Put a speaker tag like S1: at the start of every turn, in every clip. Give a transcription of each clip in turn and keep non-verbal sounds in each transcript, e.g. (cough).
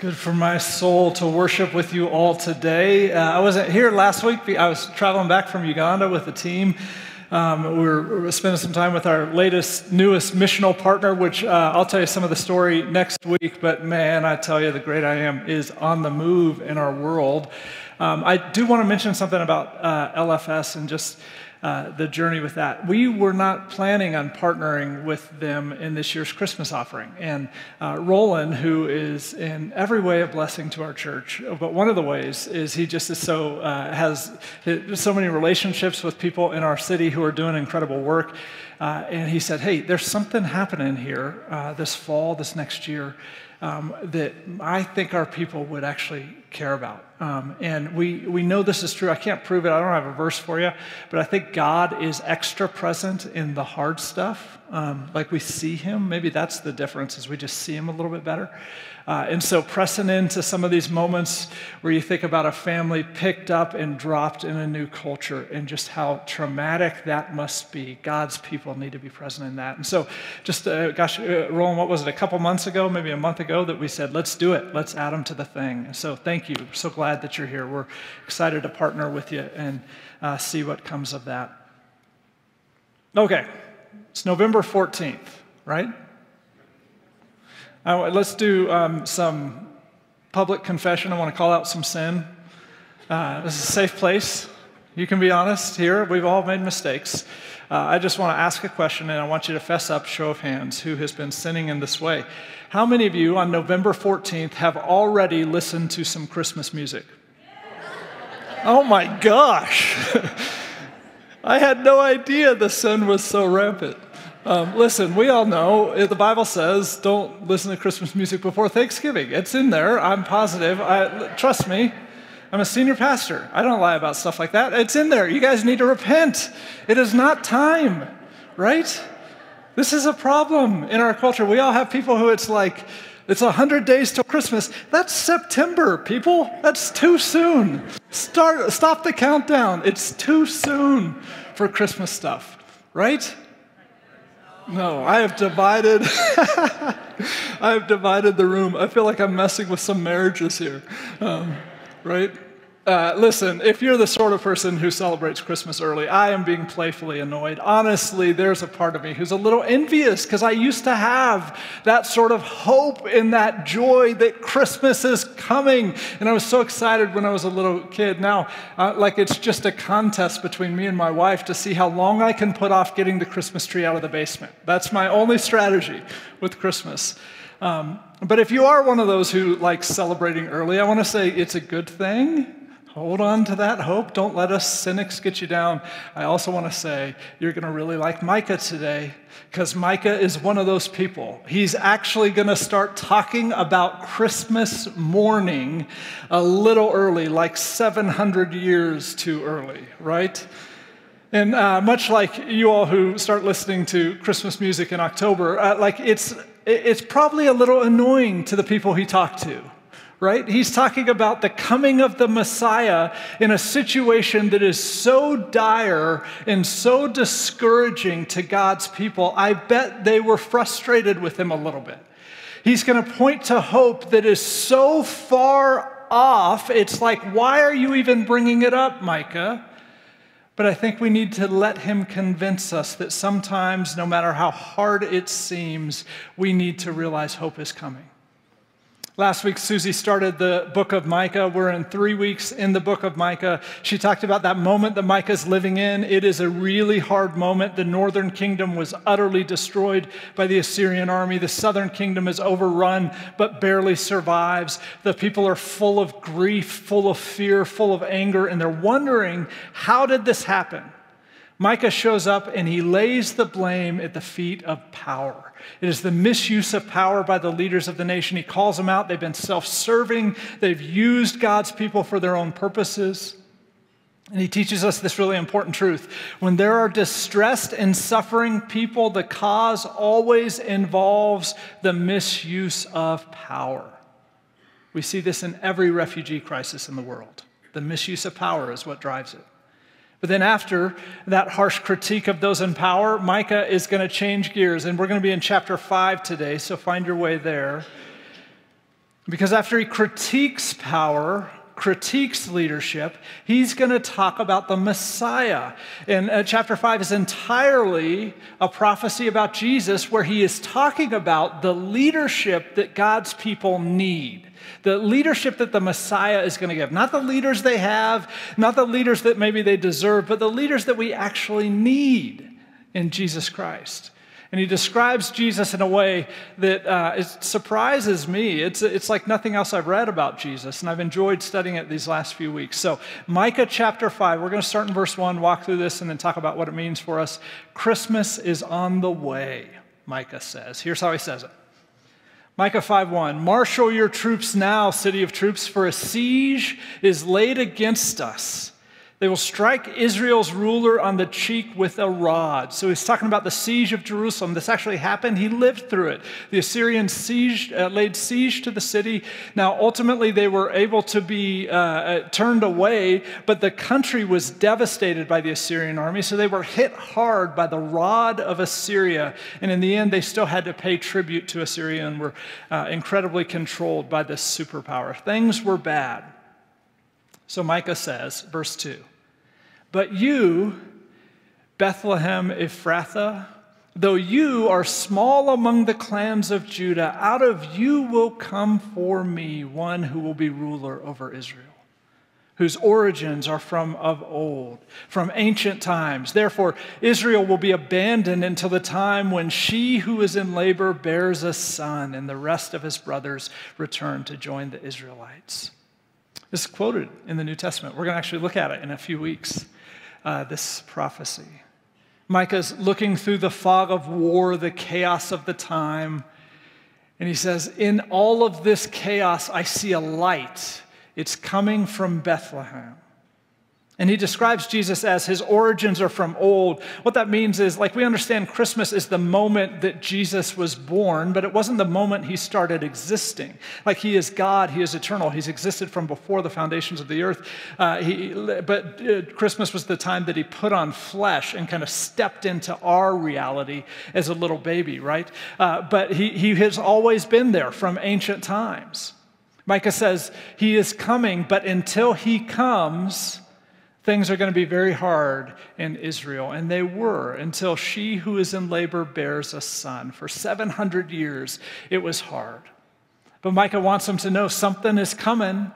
S1: Good for my soul to worship with you all today. Uh, I wasn't here last week. I was traveling back from Uganda with the team. Um, we, were, we, were, spending some time with our latest, newest missional partner, which uh, I'll tell you some of the story next week. But man, I tell you, the great I am is on the move in our world. Um, I do want to mention something about uh, LFS and just uh, the journey with that. We were not planning on partnering with them in this year's Christmas offering. And uh, Roland, who is in every way a blessing to our church, but one of the ways is he just is so, uh, has so many relationships with people in our city who are doing incredible work. Uh, and he said, Hey, there's something happening here uh, this fall, this next year um, that I think our people would actually care about. Um, and we, we know this is true. I can't prove it. I don't have a verse for you, but I think God is extra present in the hard stuff. Um, like we see Him. Maybe that's the difference, is we just see Him a little bit better. Uh, and so, pressing into some of these moments where you think about a family picked up and dropped in a new culture and just how traumatic that must be, God's people need to be present in that. And so, just uh, gosh, uh, Roland, what was it, a couple months ago, maybe a month ago, that we said, let's do it, let's add them to the thing. And so, thank you. so glad that you're here. We're excited to partner with you and uh, see what comes of that. Okay, it's November 14th, right? Uh, let's do um, some public confession. I want to call out some sin. Uh, this is a safe place. You can be honest here. We've all made mistakes. Uh, I just want to ask a question and I want you to fess up, show of hands, who has been sinning in this way. How many of you on November 14th have already listened to some Christmas music? (laughs) Oh my gosh! (laughs) I had no idea the sin was so rampant. Um, listen, we all know uh, the Bible says don't listen to Christmas music before Thanksgiving. It's in there. I'm positive. I, trust me. I'm a senior pastor. I don't lie about stuff like that. It's in there. You guys need to repent. It is not time, right? This is a problem in our culture. We all have people who it's like, it's 100 days till Christmas. That's September, people. That's too soon. Start, stop the countdown. It's too soon for Christmas stuff, right? No, I have divided. (laughs) I have divided the room. I feel like I'm messing with some marriages here, um, right? Uh, listen, if you're the sort of person who celebrates Christmas early, I am being playfully annoyed. Honestly, there's a part of me who's a little envious because I used to have that sort of hope and that joy that Christmas is coming. And I was so excited when I was a little kid. Now, uh, like it's just a contest between me and my wife to see how long I can put off getting the Christmas tree out of the basement. That's my only strategy with Christmas. Um, but if you are one of those who likes celebrating early, I want to say it's a good thing. Hold on to that hope. Don't let us cynics get you down. I also want to say you're going to really like Micah today because Micah is one of those people. He's actually going to start talking about Christmas morning a little early, like 700 years too early, right? And uh, much like you all who start listening to Christmas music in October, uh, like it's, it's probably a little annoying to the people he talked to right? He's talking about the coming of the Messiah in a situation that is so dire and so discouraging to God's people. I bet they were frustrated with him a little bit. He's going to point to hope that is so far off. It's like, why are you even bringing it up, Micah? But I think we need to let him convince us that sometimes, no matter how hard it seems, we need to realize hope is coming. Last week, Susie started the book of Micah. We're in three weeks in the book of Micah. She talked about that moment that Micah's living in. It is a really hard moment. The northern kingdom was utterly destroyed by the Assyrian army. The southern kingdom is overrun, but barely survives. The people are full of grief, full of fear, full of anger, and they're wondering how did this happen? Micah shows up and he lays the blame at the feet of power. It is the misuse of power by the leaders of the nation. He calls them out. They've been self serving, they've used God's people for their own purposes. And he teaches us this really important truth. When there are distressed and suffering people, the cause always involves the misuse of power. We see this in every refugee crisis in the world. The misuse of power is what drives it. But then, after that harsh critique of those in power, Micah is going to change gears. And we're going to be in chapter 5 today, so find your way there. Because after he critiques power, critiques leadership, he's going to talk about the Messiah. And uh, chapter 5 is entirely a prophecy about Jesus, where he is talking about the leadership that God's people need. The leadership that the Messiah is going to give. Not the leaders they have, not the leaders that maybe they deserve, but the leaders that we actually need in Jesus Christ. And he describes Jesus in a way that uh, surprises me. It's, it's like nothing else I've read about Jesus, and I've enjoyed studying it these last few weeks. So, Micah chapter 5, we're going to start in verse 1, walk through this, and then talk about what it means for us. Christmas is on the way, Micah says. Here's how he says it Micah 5:1 Marshal your troops now, city of troops, for a siege is laid against us. They will strike Israel's ruler on the cheek with a rod. So he's talking about the siege of Jerusalem. This actually happened. He lived through it. The Assyrians sieged, uh, laid siege to the city. Now, ultimately, they were able to be uh, uh, turned away, but the country was devastated by the Assyrian army. So they were hit hard by the rod of Assyria. And in the end, they still had to pay tribute to Assyria and were uh, incredibly controlled by this superpower. Things were bad. So Micah says, verse 2 But you, Bethlehem Ephrathah, though you are small among the clans of Judah, out of you will come for me one who will be ruler over Israel, whose origins are from of old, from ancient times. Therefore, Israel will be abandoned until the time when she who is in labor bears a son, and the rest of his brothers return to join the Israelites. This is quoted in the New Testament. We're going to actually look at it in a few weeks, uh, this prophecy. Micah's looking through the fog of war, the chaos of the time, and he says, In all of this chaos, I see a light. It's coming from Bethlehem. And he describes Jesus as his origins are from old. What that means is, like, we understand Christmas is the moment that Jesus was born, but it wasn't the moment he started existing. Like, he is God, he is eternal, he's existed from before the foundations of the earth. Uh, he, but uh, Christmas was the time that he put on flesh and kind of stepped into our reality as a little baby, right? Uh, but he, he has always been there from ancient times. Micah says, He is coming, but until he comes, Things are going to be very hard in Israel, and they were until she who is in labor bears a son. For 700 years, it was hard. But Micah wants them to know something is coming,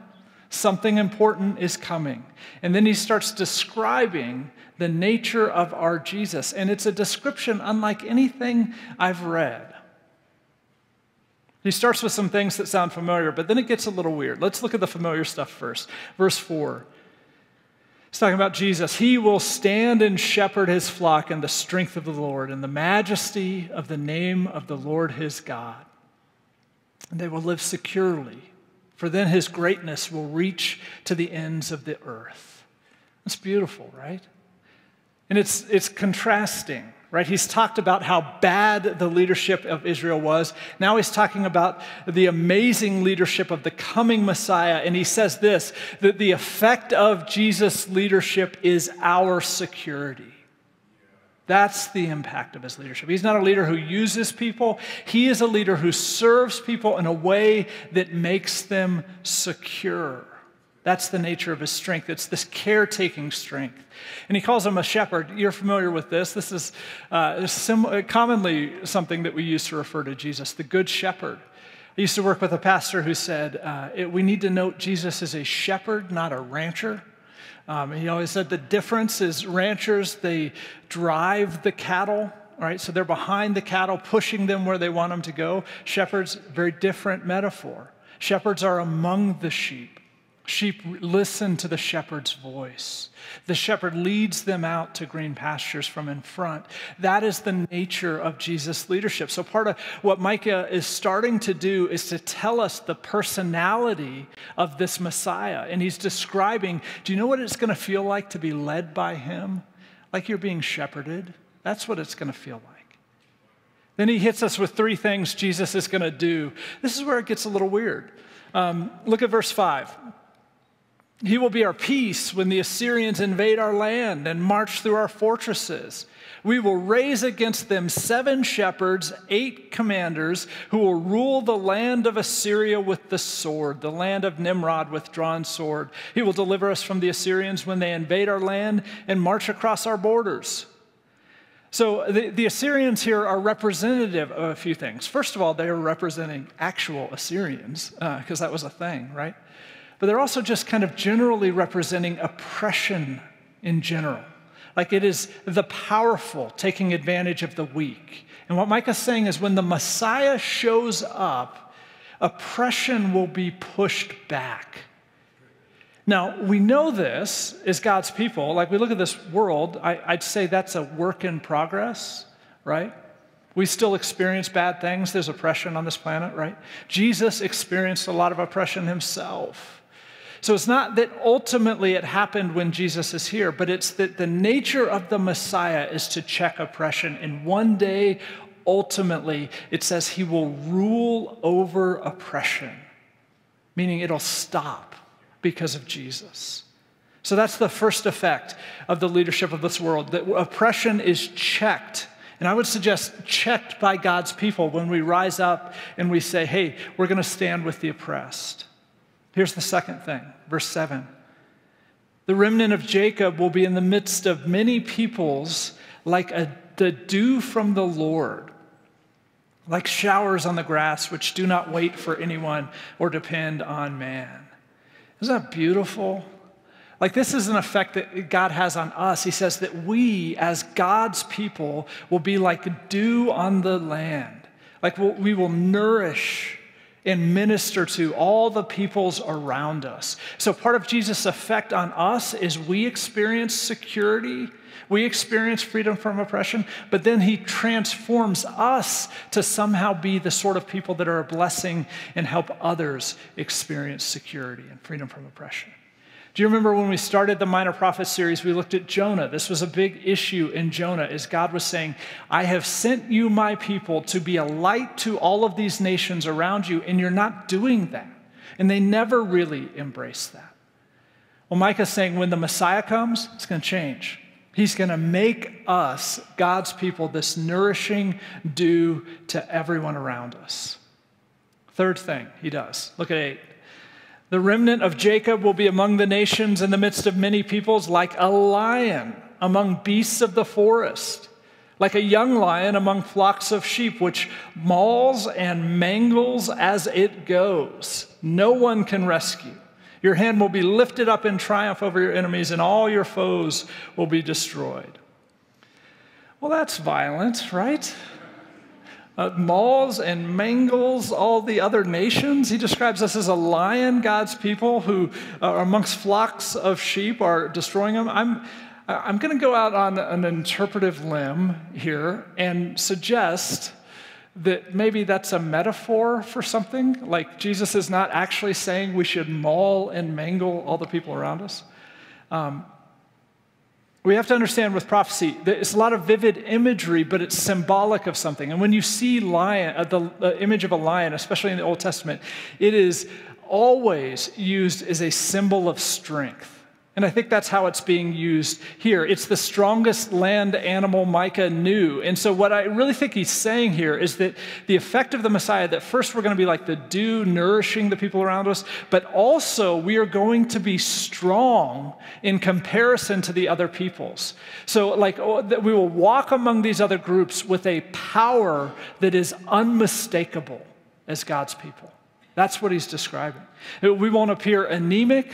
S1: something important is coming. And then he starts describing the nature of our Jesus, and it's a description unlike anything I've read. He starts with some things that sound familiar, but then it gets a little weird. Let's look at the familiar stuff first. Verse 4 He's talking about Jesus. He will stand and shepherd his flock in the strength of the Lord and the majesty of the name of the Lord his God. And they will live securely, for then his greatness will reach to the ends of the earth. That's beautiful, right? And it's, it's contrasting right? He's talked about how bad the leadership of Israel was. Now he's talking about the amazing leadership of the coming Messiah. And he says this that the effect of Jesus' leadership is our security. That's the impact of his leadership. He's not a leader who uses people, he is a leader who serves people in a way that makes them secure. That's the nature of his strength. It's this caretaking strength. And he calls him a shepherd. You're familiar with this. This is uh, sim- commonly something that we use to refer to Jesus, the good shepherd. I used to work with a pastor who said, uh, it, We need to note Jesus is a shepherd, not a rancher. Um, he always said the difference is ranchers, they drive the cattle, right? So they're behind the cattle, pushing them where they want them to go. Shepherds, very different metaphor. Shepherds are among the sheep. Sheep listen to the shepherd's voice. The shepherd leads them out to green pastures from in front. That is the nature of Jesus' leadership. So, part of what Micah is starting to do is to tell us the personality of this Messiah. And he's describing do you know what it's going to feel like to be led by him? Like you're being shepherded. That's what it's going to feel like. Then he hits us with three things Jesus is going to do. This is where it gets a little weird. Um, look at verse 5. He will be our peace when the Assyrians invade our land and march through our fortresses. We will raise against them seven shepherds, eight commanders, who will rule the land of Assyria with the sword, the land of Nimrod with drawn sword. He will deliver us from the Assyrians when they invade our land and march across our borders. So the, the Assyrians here are representative of a few things. First of all, they are representing actual Assyrians, because uh, that was a thing, right? But they're also just kind of generally representing oppression in general. Like it is the powerful taking advantage of the weak. And what Micah's saying is when the Messiah shows up, oppression will be pushed back. Now, we know this as God's people. Like we look at this world, I, would say that's a work in progress, right? We still experience bad things. There's oppression on this planet, right? Jesus experienced a lot of oppression himself. So it's not that ultimately it happened when Jesus is here, but it's that the nature of the Messiah is to check oppression. And one day, ultimately, it says he will rule over oppression, meaning it'll stop because of Jesus. So that's the first effect of the leadership of this world that oppression is checked. And I would suggest checked by God's people when we rise up and we say, hey, we're going to stand with the oppressed. Here's the second thing, verse 7. The remnant of Jacob will be in the midst of many peoples like a, the dew from the Lord, like showers on the grass, which do not wait for anyone or depend on man. Isn't that beautiful? Like, this is an effect that God has on us. He says that we, as God's people, will be like dew on the land. Like, we'll, we will nourish and minister to all the peoples around us. So, part of Jesus' effect on us is we experience security, we experience freedom from oppression, but then he transforms us to somehow be the sort of people that are a blessing and help others experience security and freedom from oppression. Do you remember when we started the Minor Prophet series, we looked at Jonah? This was a big issue in Jonah as God was saying, I have sent you, my people, to be a light to all of these nations around you, and you're not doing that. And they never really embrace that. Well, Micah's saying when the Messiah comes, it's going to change. He's going to make us, God's people, this nourishing dew to everyone around us. Third thing he does, look at eight. The remnant of Jacob will be among the nations in the midst of many peoples, like a lion among beasts of the forest, like a young lion among flocks of sheep, which mauls and mangles as it goes. No one can rescue. Your hand will be lifted up in triumph over your enemies, and all your foes will be destroyed. Well, that's violent, right? Uh, mauls and mangles all the other nations. He describes us as a lion, God's people, who are amongst flocks of sheep are destroying them. I'm, I'm going to go out on an interpretive limb here and suggest that maybe that's a metaphor for something. Like Jesus is not actually saying we should maul and mangle all the people around us. Um, we have to understand with prophecy that it's a lot of vivid imagery, but it's symbolic of something. And when you see lion, uh, the uh, image of a lion, especially in the Old Testament, it is always used as a symbol of strength. And I think that's how it's being used here. It's the strongest land animal Micah knew. And so, what I really think he's saying here is that the effect of the Messiah, that first we're going to be like the dew nourishing the people around us, but also we are going to be strong in comparison to the other peoples. So, like, oh, we will walk among these other groups with a power that is unmistakable as God's people. That's what he's describing. We won't appear anemic.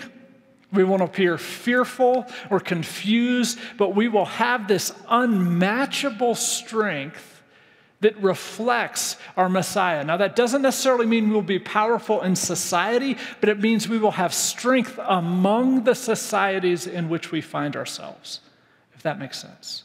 S1: We won't appear fearful or confused, but we will have this unmatchable strength that reflects our Messiah. Now, that doesn't necessarily mean we'll be powerful in society, but it means we will have strength among the societies in which we find ourselves, if that makes sense.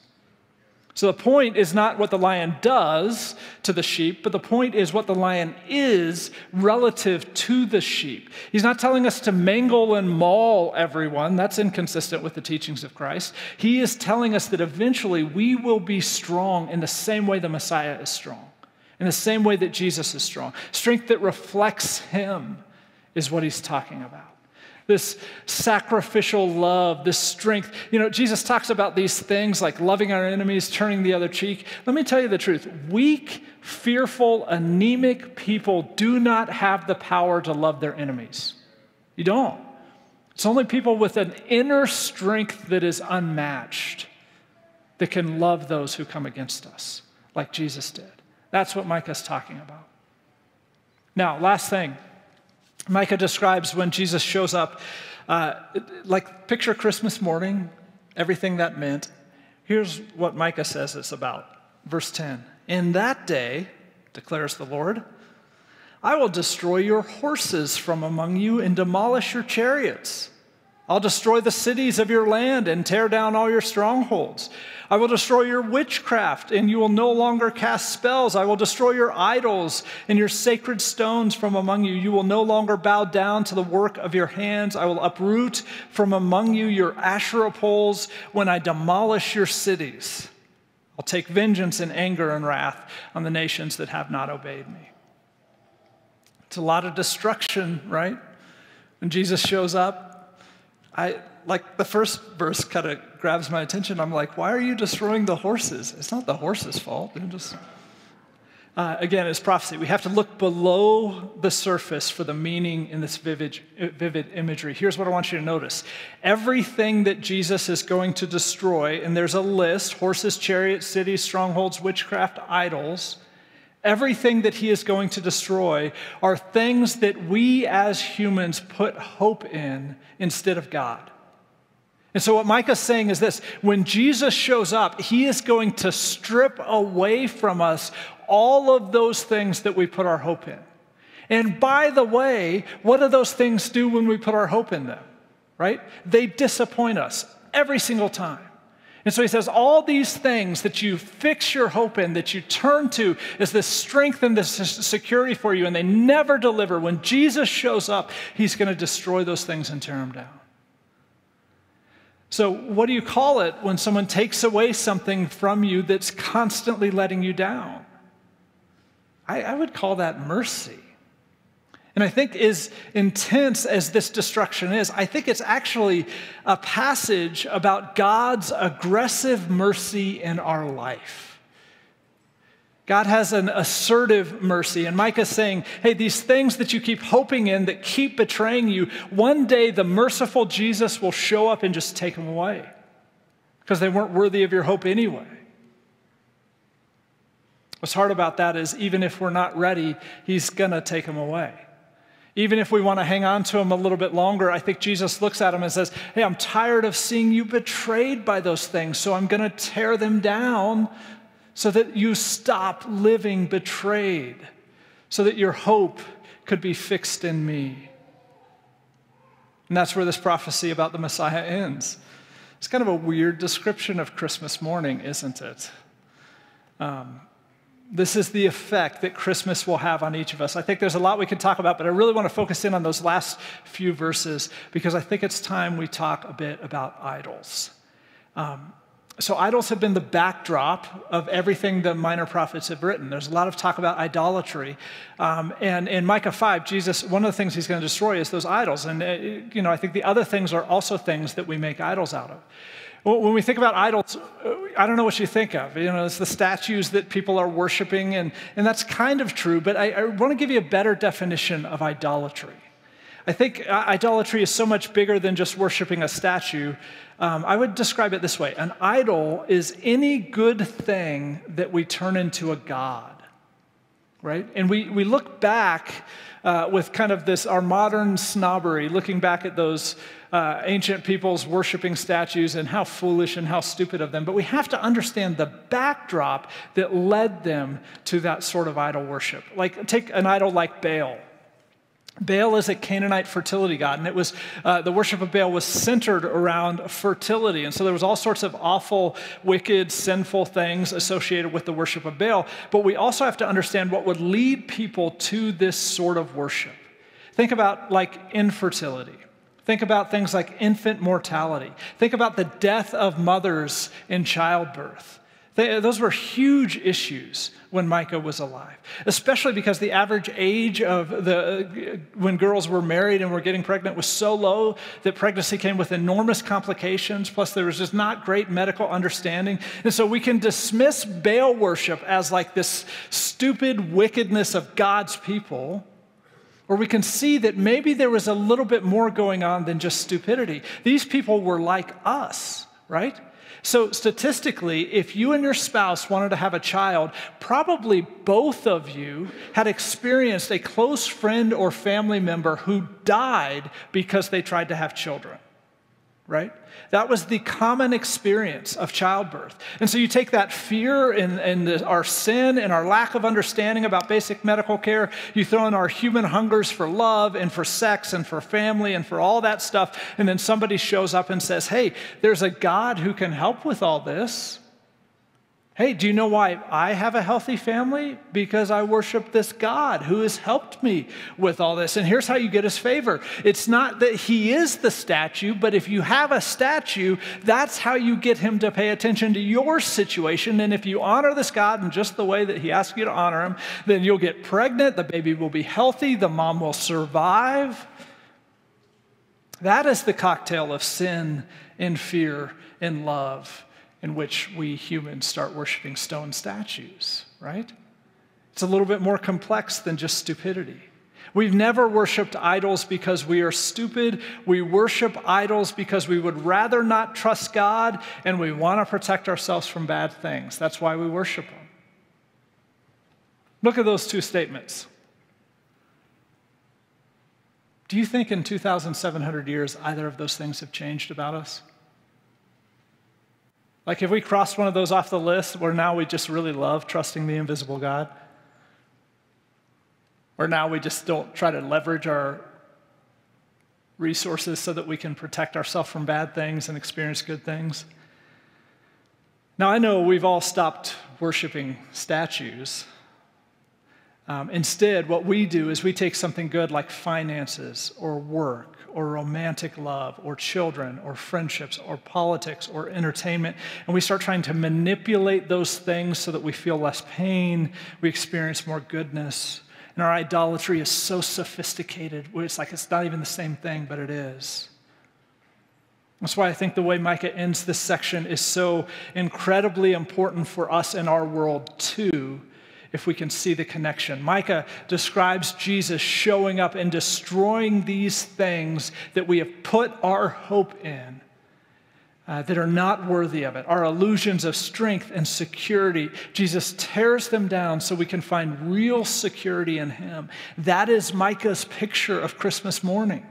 S1: So the point is not what the lion does to the sheep, but the point is what the lion is relative to the sheep. He's not telling us to mangle and maul everyone. That's inconsistent with the teachings of Christ. He is telling us that eventually we will be strong in the same way the Messiah is strong, in the same way that Jesus is strong. Strength that reflects him is what he's talking about. This sacrificial love, this strength. You know, Jesus talks about these things like loving our enemies, turning the other cheek. Let me tell you the truth weak, fearful, anemic people do not have the power to love their enemies. You don't. It's only people with an inner strength that is unmatched that can love those who come against us, like Jesus did. That's what Micah's talking about. Now, last thing Micah describes when Jesus shows up, uh, like picture Christmas morning, everything that meant. Here's what Micah says it's about. Verse 10 In that day, declares the Lord, I will destroy your horses from among you and demolish your chariots. I'll destroy the cities of your land and tear down all your strongholds. I will destroy your witchcraft, and you will no longer cast spells. I will destroy your idols and your sacred stones from among you. You will no longer bow down to the work of your hands. I will uproot from among you your Asherah poles when I demolish your cities. I'll take vengeance and anger and wrath on the nations that have not obeyed me. It's a lot of destruction, right? When Jesus shows up, I like the first verse kind of grabs my attention. I'm like, why are you destroying the horses? It's not the horses' fault. They're just uh, again, it's prophecy. We have to look below the surface for the meaning in this vivid, vivid imagery. Here's what I want you to notice everything that Jesus is going to destroy, and there's a list horses, chariots, cities, strongholds, witchcraft, idols. Everything that he is going to destroy are things that we as humans put hope in instead of God. And so, what Micah's saying is this when Jesus shows up, he is going to strip away from us all of those things that we put our hope in. And by the way, what do those things do when we put our hope in them? Right? They disappoint us every single time. And so he says, all these things that you fix your hope in, that you turn to is this strength and this security for you, and they never deliver. When Jesus shows up, he's going to destroy those things and tear them down. So, what do you call it when someone takes away something from you that's constantly letting you down? I, I, would call that mercy. And I think, as intense as this destruction is, I think it's actually a passage about God's aggressive mercy in our life. God has an assertive mercy. And Micah's saying, hey, these things that you keep hoping in that keep betraying you, one day the merciful Jesus will show up and just take them away because they weren't worthy of your hope anyway. What's hard about that is even if we're not ready, he's going to take them away. Even if we want to hang on to them a little bit longer, I think Jesus looks at them and says, Hey, I'm tired of seeing you betrayed by those things, so I'm going to tear them down so that you stop living betrayed, so that your hope could be fixed in me. And that's where this prophecy about the Messiah ends. It's kind of a weird description of Christmas morning, isn't it? Um, this is the effect that Christmas will have on each of us. I think there's a lot we can talk about, but I really want to focus in on those last few verses because I think it's time we talk a bit about idols. Um, so, idols have been the backdrop of everything the minor prophets have written. There's a lot of talk about idolatry. Um, and in Micah 5, Jesus, one of the things he's going to destroy is those idols. And, uh, you know, I think the other things are also things that we make idols out of. When we think about idols, uh, I don't know what you think of. You know, it's the statues that people are worshiping, and, and that's kind of true, but I, I want to give you a better definition of idolatry. I think uh, idolatry is so much bigger than just worshiping a statue. Um, I would describe it this way an idol is any good thing that we turn into a god, right? And we, we look back uh, with kind of this, our modern snobbery, looking back at those uh, ancient peoples worshiping statues and how foolish and how stupid of them. But we have to understand the backdrop that led them to that sort of idol worship. Like, take an idol like Baal Baal is a Canaanite fertility god, and it was uh, the worship of Baal was centered around fertility, and so there was all sorts of awful, wicked, sinful things associated with the worship of Baal. But we also have to understand what would lead people to this sort of worship. Think about like infertility. Think about things like infant mortality. Think about the death of mothers in childbirth. They, those were huge issues when Micah was alive, especially because the average age of the when girls were married and were getting pregnant was so low that pregnancy came with enormous complications. Plus, there was just not great medical understanding, and so we can dismiss Baal worship as like this stupid wickedness of God's people. Or we can see that maybe there was a little bit more going on than just stupidity. These people were like us, right? So, statistically, if you and your spouse wanted to have a child, probably both of you had experienced a close friend or family member who died because they tried to have children right? That was the common experience of childbirth. And so you take that fear and, and the, our sin and our lack of understanding about basic medical care, you throw in our human hungers for love and for sex and for family and for all that stuff, and then somebody shows up and says, Hey, there's a God who can help with all this. Hey, do you know why I have a healthy family? Because I worship this God who has helped me with all this. And here's how you get his favor it's not that he is the statue, but if you have a statue, that's how you get him to pay attention to your situation. And if you honor this God in just the way that he asks you to honor him, then you'll get pregnant, the baby will be healthy, the mom will survive. That is the cocktail of sin and fear and love in which we humans start worshiping stone statues, right? It's a little bit more complex than just stupidity. We've never worshiped idols because we are stupid. We worship idols because we would rather not trust God and we want to protect ourselves from bad things. That's why we worship them. Look at those two statements. Do you think in 2,700 years either of those things have changed about us? Like, if we crossed one of those off the list where now we just really love trusting the invisible God, or now we just don't try to leverage our resources so that we can protect ourselves from bad things and experience good things. Now, I know we've all stopped worshiping statues. Um, instead, what we do is we take something good like finances or work or romantic love or children or friendships or politics or entertainment, and we start trying to manipulate those things so that we feel less pain, we experience more goodness. And our idolatry is so sophisticated, it's like it's not even the same thing, but it is. That's why I think the way Micah ends this section is so incredibly important for us in our world, too if we can see the connection. Micah describes Jesus showing up and destroying these things that we have put our hope in. Uh, that are not worthy of it, our illusions of strength and security. Jesus tears them down so we can find real security in Him. That is Micah's picture of Christmas morning.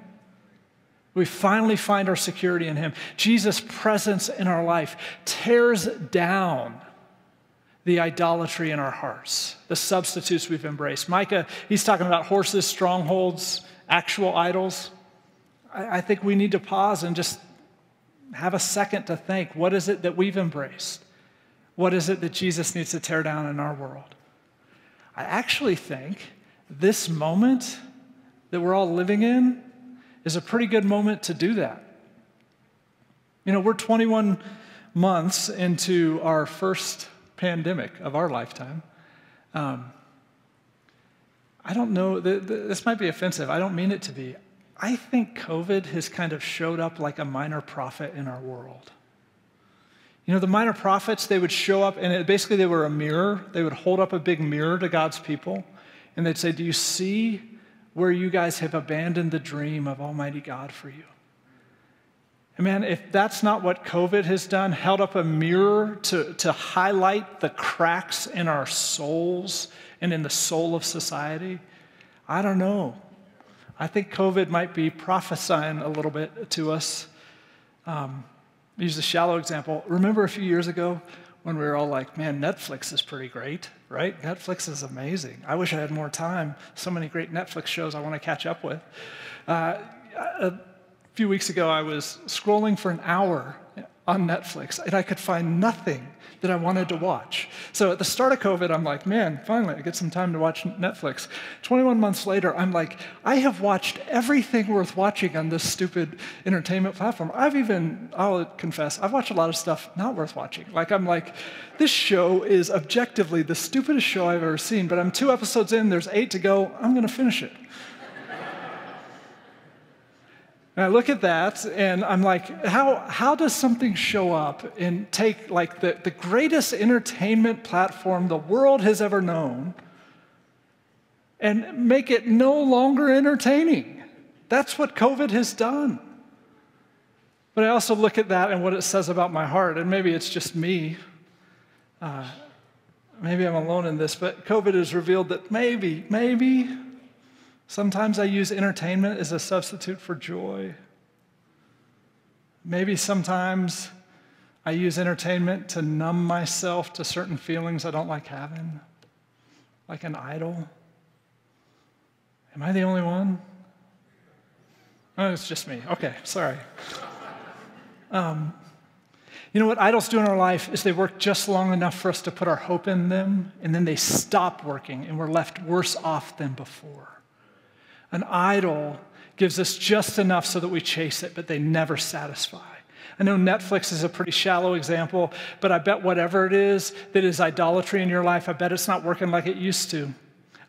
S1: We finally find our security in Him. Jesus' presence in our life tears down the idolatry in our hearts, the substitutes we've embraced. Micah, he's talking about horses, strongholds, actual idols. I, I think we need to pause and just have a second to think what is it that we've embraced? What is it that Jesus needs to tear down in our world? I actually think this moment that we're all living in is a pretty good moment to do that. You know, we're 21 months into our first pandemic of our lifetime. Um, I don't know, this might be offensive. I don't mean it to be. I think COVID has kind of showed up like a minor prophet in our world. You know, the minor prophets, they would show up, and it, basically they were a mirror. They would hold up a big mirror to God's people, and they'd say, Do you see where you guys have abandoned the dream of Almighty God for you? And man, if that's not what COVID has done, held up a mirror to, to highlight the cracks in our souls and in the soul of society, I don't know. I think COVID might be prophesying a little bit to us. Um, use a shallow example. Remember a few years ago when we were all like, man, Netflix is pretty great, right? Netflix is amazing. I wish I had more time. So many great Netflix shows I want to catch up with. Uh, uh, a few weeks ago, I was scrolling for an hour on Netflix, and I could find nothing that I wanted to watch. So at the start of COVID, I'm like, man, finally, I get some time to watch Netflix. 21 months later, I'm like, I have watched everything worth watching on this stupid entertainment platform. I've even, I'll confess, I've watched a lot of stuff not worth watching. Like, I'm like, this show is objectively the stupidest show I've ever seen, but I'm two episodes in, there's eight to go, I'm gonna finish it. And I look at that and I'm like, how, how does something show up and take like the, the greatest entertainment platform the world has ever known and make it no longer entertaining? That's what COVID has done. But I also look at that and what it says about my heart, and maybe it's just me. Uh, maybe I'm alone in this, but COVID has revealed that maybe, maybe Sometimes I use entertainment as a substitute for joy. Maybe sometimes I use entertainment to numb myself to certain feelings I don't like having, like an idol. Am I the only one? Oh, it's just me. Okay, sorry. (laughs) Um, you know what idols do in our life is they work just long enough for us to put our hope in them, and then they stop working, and we're left worse off than before. An idol gives us just enough so that we chase it, but they never satisfy. I know Netflix is a pretty shallow example, but I bet whatever it is that is idolatry in your life, I bet it's not working like it used to.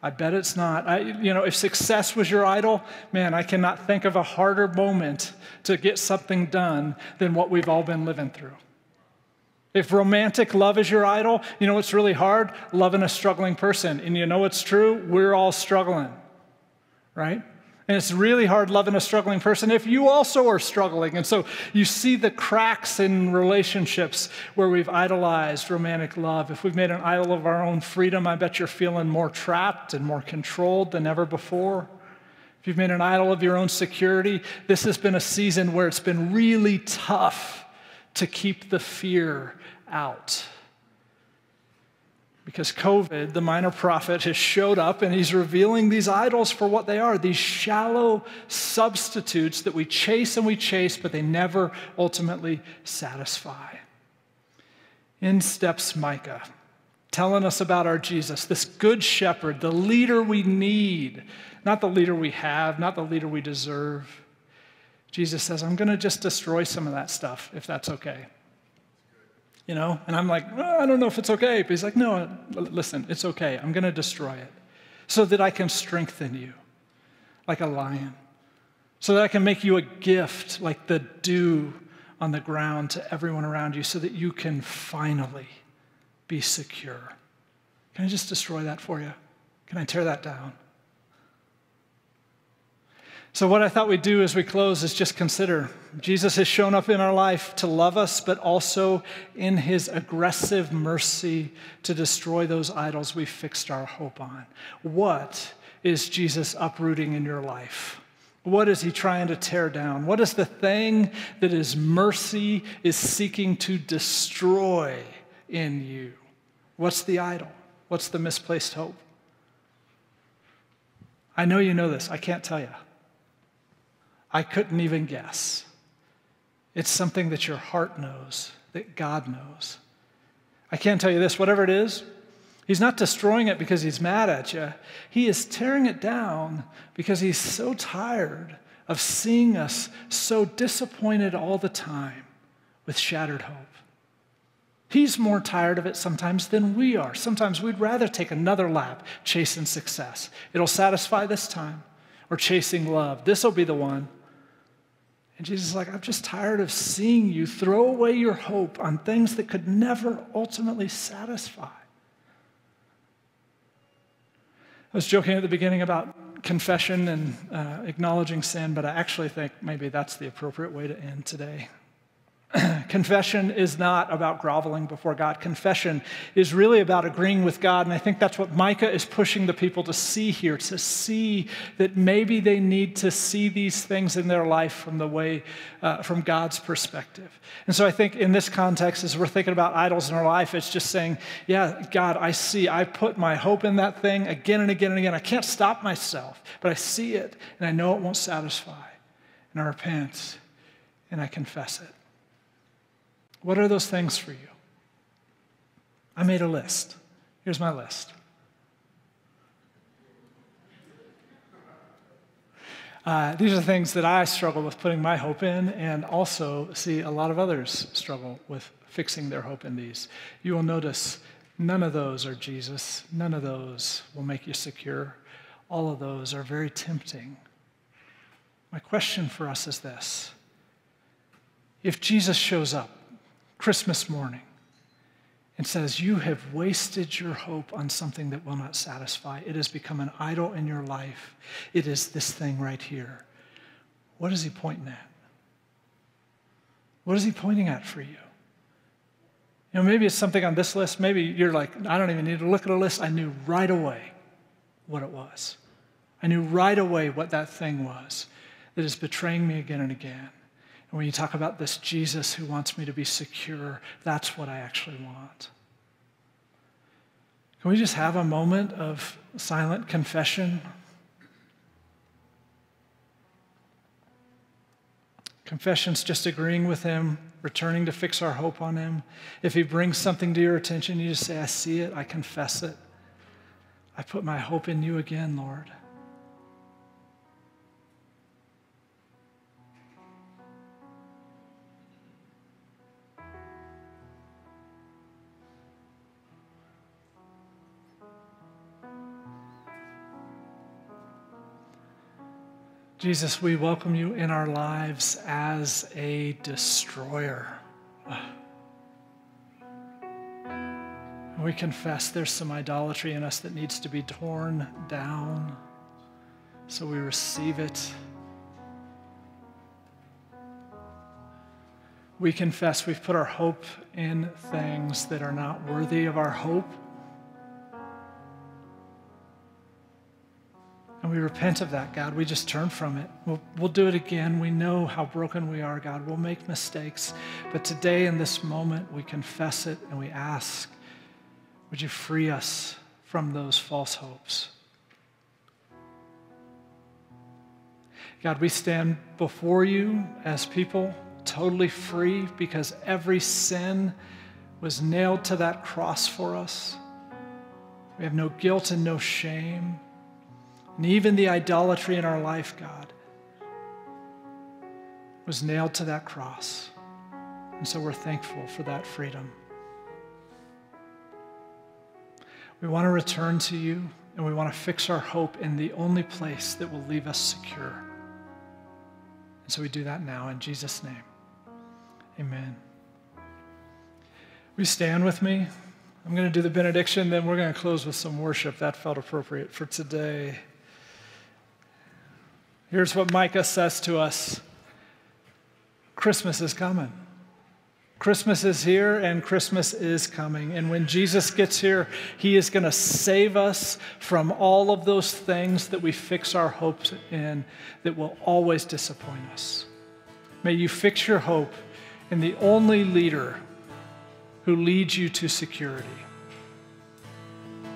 S1: I bet it's not. I, you know, if success was your idol, man, I cannot think of a harder moment to get something done than what we've all been living through. If romantic love is your idol, you know what's really hard? Loving a struggling person. And you know what's true? We're all struggling right? And it's really hard loving a struggling person if you also are struggling. And so you see the cracks in relationships where we've idolized romantic love. If we've made an idol of our own freedom, I bet you're feeling more trapped and more controlled than ever before. If you've made an idol of your own security, this has been a season where it's been really tough to keep the fear out. Because COVID, the minor prophet, has showed up and he's revealing these idols for what they are these shallow substitutes that we chase and we chase, but they never ultimately satisfy. In steps Micah, telling us about our Jesus, this good shepherd, the leader we need, not the leader we have, not the leader we deserve. Jesus says, I'm going to just destroy some of that stuff if that's okay you know? And I'm like, I don't know if it's okay. But he's like, no, listen, it's okay. I'm going to destroy it so that I can strengthen you like a lion, so that I can make you a gift like the dew on the ground to everyone around you so that you can finally be secure. Can I just destroy that for you? Can I tear that down? So, what I thought we'd do as we close is just consider Jesus has shown up in our life to love us, but also in his aggressive mercy to destroy those idols we fixed our hope on. What is Jesus uprooting in your life? What is he trying to tear down? What is the thing that his mercy is seeking to destroy in you? What's the idol? What's the misplaced hope? I know you know this. I can't tell you. I couldn't even guess. It's something that your heart knows, that God knows. I can't tell you this whatever it is, He's not destroying it because He's mad at you. He is tearing it down because He's so tired of seeing us so disappointed all the time with shattered hope. He's more tired of it sometimes than we are. Sometimes we'd rather take another lap chasing success. It'll satisfy this time, or chasing love. This will be the one. And Jesus is like, I'm just tired of seeing you throw away your hope on things that could never ultimately satisfy. I was joking at the beginning about confession and uh, acknowledging sin, but I actually think maybe that's the appropriate way to end today. (clears throat) Confession is not about groveling before God. Confession is really about agreeing with God. And I think that's what Micah is pushing the people to see here to see that maybe they need to see these things in their life from the way, uh, from God's perspective. And so I think in this context, as we're thinking about idols in our life, it's just saying, yeah, God, I see, I put my hope in that thing again and again and again. I can't stop myself, but I see it and I know it won't satisfy. And I repent and I confess it. What are those things for you? I made a list. Here's my list. Uh, these are things that I struggle with putting my hope in, and also see a lot of others struggle with fixing their hope in these. You will notice none of those are Jesus, none of those will make you secure. All of those are very tempting. My question for us is this If Jesus shows up Christmas morning and says, You have wasted your hope on something that will not satisfy. It has become an idol in your life. It is this thing right here. What is he pointing at? What is he pointing at for you? You know, maybe it's something on this list. Maybe you're like, I don't even need to look at a list. I knew right away what it was. I knew right away what that thing was that is betraying me again and again. And when you talk about this Jesus who wants me to be secure, that's what I actually want. Can we just have a moment of silent confession? Confession's just agreeing with Him, returning to fix our hope on Him. If He brings something to your attention, you just say, I see it, I confess it. I put my hope in you again, Lord. Jesus, we welcome you in our lives as a destroyer. We confess there's some idolatry in us that needs to be torn down. So we receive it. We confess we've put our hope in things that are not worthy of our hope. We repent of that, God. We just turn from it. We'll, we'll do it again. We know how broken we are, God. We'll make mistakes. But today, in this moment, we confess it and we ask, would you free us from those false hopes? God, we stand before you as people totally free because every sin was nailed to that cross for us. We have no guilt and no shame. And even the idolatry in our life, God, was nailed to that cross. And so we're thankful for that freedom. We want to return to you and we want to fix our hope in the only place that will leave us secure. And so we do that now in Jesus' name. Amen. We stand with me. I'm going to do the benediction, then we're going to close with some worship. That felt appropriate for today. Here's what Micah says to us Christmas is coming. Christmas is here and Christmas is coming. And when Jesus gets here, he is going to save us from all of those things that we fix our hopes in that will always disappoint us. May you fix your hope in the only leader who leads you to security.